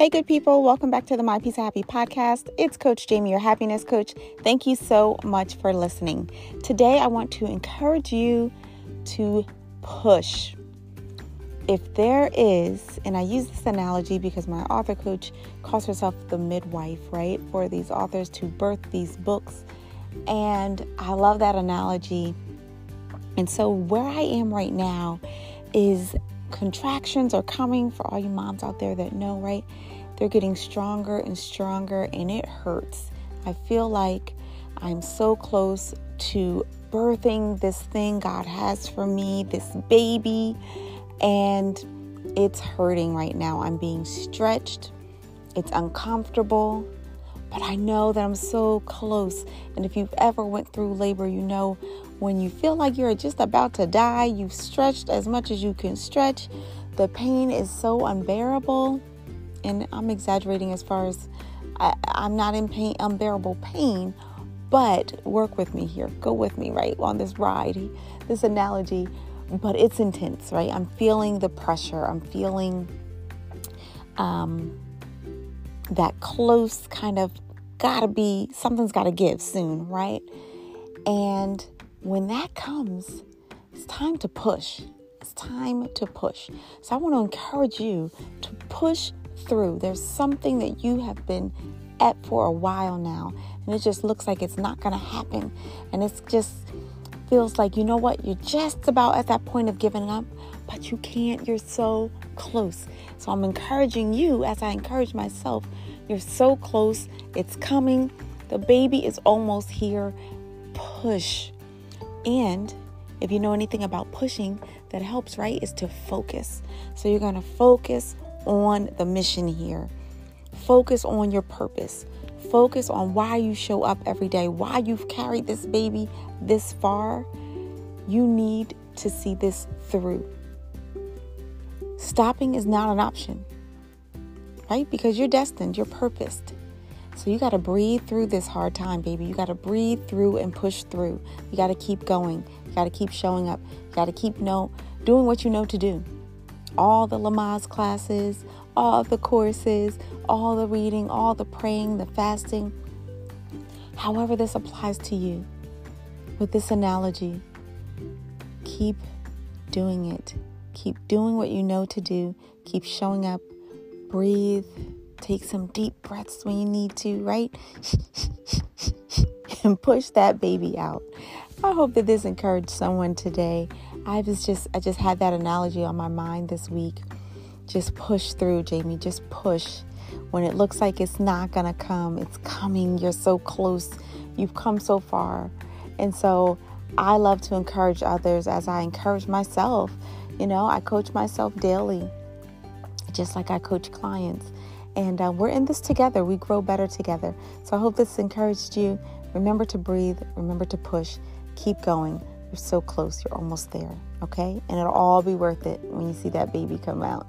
Hey, good people, welcome back to the My Piece of Happy podcast. It's Coach Jamie, your happiness coach. Thank you so much for listening. Today, I want to encourage you to push. If there is, and I use this analogy because my author coach calls herself the midwife, right? For these authors to birth these books. And I love that analogy. And so, where I am right now is contractions are coming for all you moms out there that know, right? They're getting stronger and stronger, and it hurts. I feel like I'm so close to birthing this thing God has for me, this baby, and it's hurting right now. I'm being stretched, it's uncomfortable, but I know that I'm so close. And if you've ever went through labor, you know when you feel like you're just about to die, you've stretched as much as you can stretch. The pain is so unbearable and I'm exaggerating as far as I, am not in pain, unbearable pain, but work with me here. Go with me, right, on this ride, this analogy. But it's intense, right? I'm feeling the pressure. I'm feeling um, that close kind of gotta be, something's gotta give soon, right? And when that comes, it's time to push. It's time to push. So I want to encourage you to push through. There's something that you have been at for a while now, and it just looks like it's not going to happen. And it's just feels like, you know what, you're just about at that point of giving up, but you can't. You're so close. So I'm encouraging you as I encourage myself. You're so close. It's coming. The baby is almost here. Push. And if you know anything about pushing, that helps, right? Is to focus. So you're going to focus on the mission here. Focus on your purpose. Focus on why you show up every day, why you've carried this baby this far. You need to see this through. Stopping is not an option, right? Because you're destined, you're purposed. So you got to breathe through this hard time, baby. You got to breathe through and push through. You got to keep going. You got to keep showing up. You got to keep know doing what you know to do all the Lamaze classes, all the courses, all the reading, all the praying, the fasting. However, this applies to you with this analogy, keep doing it. Keep doing what you know to do. Keep showing up. Breathe. Take some deep breaths when you need to, right? and push that baby out. I hope that this encouraged someone today. I was just I just had that analogy on my mind this week. Just push through, Jamie. Just push. When it looks like it's not going to come, it's coming. You're so close. You've come so far. And so I love to encourage others as I encourage myself. You know, I coach myself daily, just like I coach clients. And uh, we're in this together. We grow better together. So I hope this encouraged you. Remember to breathe, remember to push, keep going. You're so close, you're almost there, okay? And it'll all be worth it when you see that baby come out.